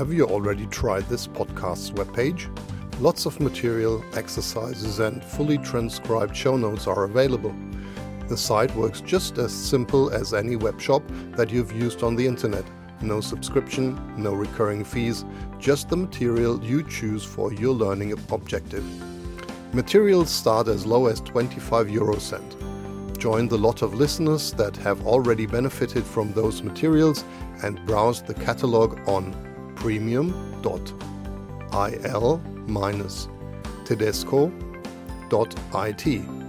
Have you already tried this podcast's webpage? Lots of material, exercises, and fully transcribed show notes are available. The site works just as simple as any web shop that you've used on the internet. No subscription, no recurring fees, just the material you choose for your learning objective. Materials start as low as 25 euro cent. Join the lot of listeners that have already benefited from those materials and browse the catalog on premium.il-tedesco.it.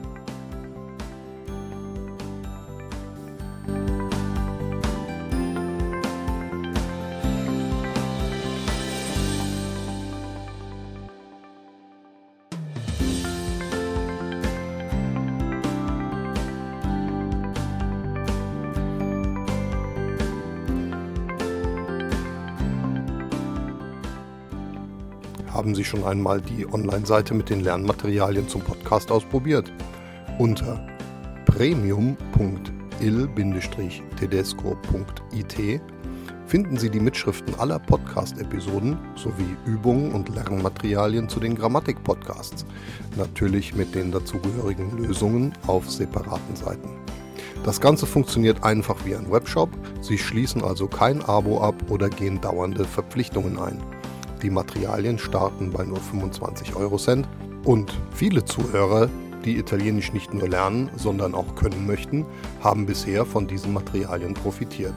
Haben Sie schon einmal die Online-Seite mit den Lernmaterialien zum Podcast ausprobiert? Unter premium.il-tedesco.it finden Sie die Mitschriften aller Podcast-Episoden sowie Übungen und Lernmaterialien zu den Grammatik-Podcasts, natürlich mit den dazugehörigen Lösungen auf separaten Seiten. Das Ganze funktioniert einfach wie ein Webshop, Sie schließen also kein Abo ab oder gehen dauernde Verpflichtungen ein. Die Materialien starten bei nur 25 Euro Cent und viele Zuhörer, die Italienisch nicht nur lernen, sondern auch können möchten, haben bisher von diesen Materialien profitiert.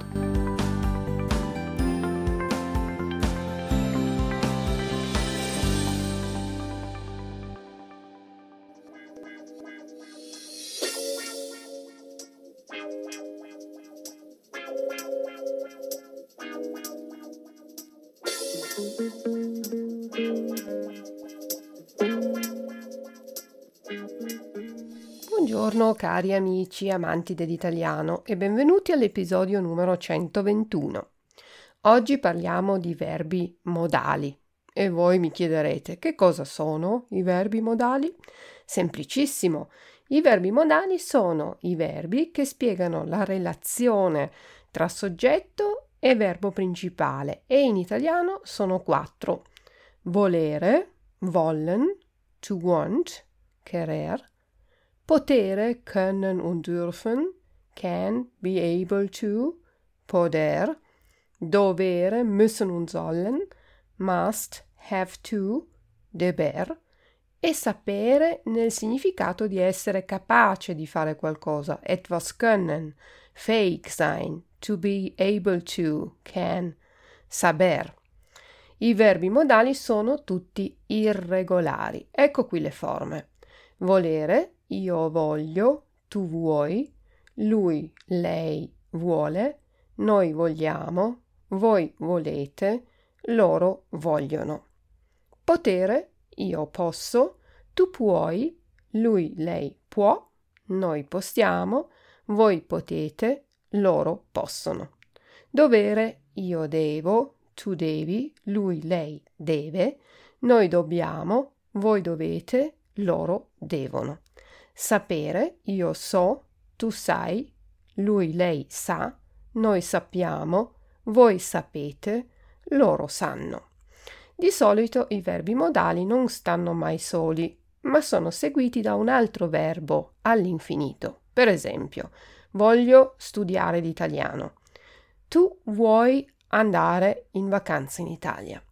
Buongiorno cari amici amanti dell'italiano e benvenuti all'episodio numero 121. Oggi parliamo di verbi modali e voi mi chiederete che cosa sono i verbi modali? Semplicissimo. I verbi modali sono i verbi che spiegano la relazione tra soggetto e verbo principale e in italiano sono quattro. Volere, wollen, to want, querer, potere, können und dürfen, can, be able to, poder, dovere, müssen und sollen, must, have to, deber, e sapere nel significato di essere capace di fare qualcosa, etwas können, fähig sein, to be able to, can, saber. I verbi modali sono tutti irregolari. Ecco qui le forme. Volere, io voglio, tu vuoi, lui, lei vuole, noi vogliamo, voi volete, loro vogliono. Potere, io posso, tu puoi, lui, lei può, noi possiamo, voi potete, loro possono. Dovere, io devo, tu devi, lui, lei deve, noi dobbiamo, voi dovete, loro devono. Sapere, io so, tu sai, lui, lei sa, noi sappiamo, voi sapete, loro sanno. Di solito i verbi modali non stanno mai soli, ma sono seguiti da un altro verbo all'infinito. Per esempio, voglio studiare l'italiano. Tu vuoi andare in vacanza in Italia.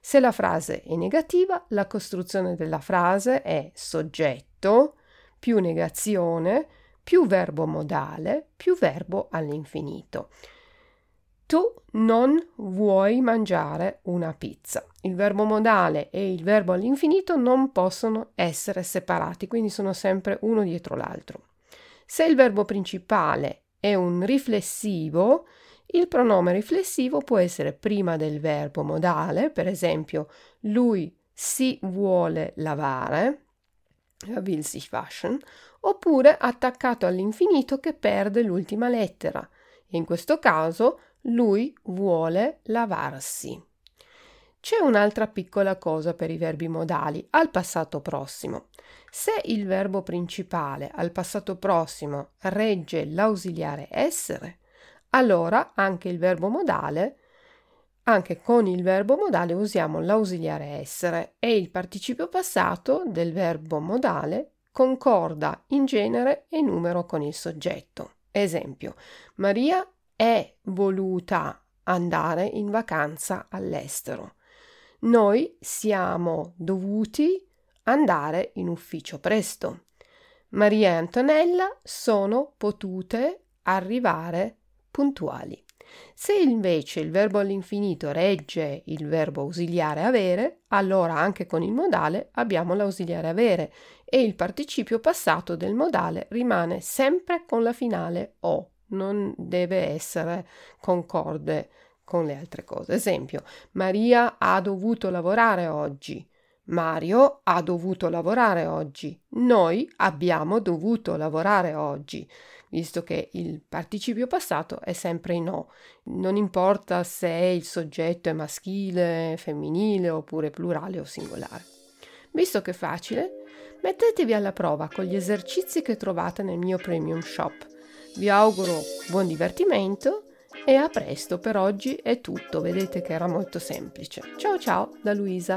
Se la frase è negativa, la costruzione della frase è soggetto più negazione, più verbo modale, più verbo all'infinito. Tu non vuoi mangiare una pizza. Il verbo modale e il verbo all'infinito non possono essere separati, quindi sono sempre uno dietro l'altro. Se il verbo principale è un riflessivo, il pronome riflessivo può essere prima del verbo modale, per esempio lui si vuole lavare, er will sich waschen, oppure attaccato all'infinito che perde l'ultima lettera. In questo caso lui vuole lavarsi. C'è un'altra piccola cosa per i verbi modali al passato prossimo. Se il verbo principale al passato prossimo regge l'ausiliare essere, allora anche il verbo modale anche con il verbo modale usiamo l'ausiliare essere e il participio passato del verbo modale concorda in genere e numero con il soggetto. Esempio, Maria è voluta andare in vacanza all'estero. Noi siamo dovuti andare in ufficio presto. Maria e Antonella sono potute arrivare puntuali. Se invece il verbo all'infinito regge il verbo ausiliare avere, allora anche con il modale abbiamo l'ausiliare avere e il participio passato del modale rimane sempre con la finale o, non deve essere concorde con le altre cose. Esempio, Maria ha dovuto lavorare oggi. Mario ha dovuto lavorare oggi. Noi abbiamo dovuto lavorare oggi, visto che il participio passato è sempre in o. Non importa se il soggetto è maschile, femminile oppure plurale o singolare. Visto che è facile, mettetevi alla prova con gli esercizi che trovate nel mio premium shop. Vi auguro buon divertimento e a presto per oggi è tutto, vedete che era molto semplice. Ciao ciao da Luisa.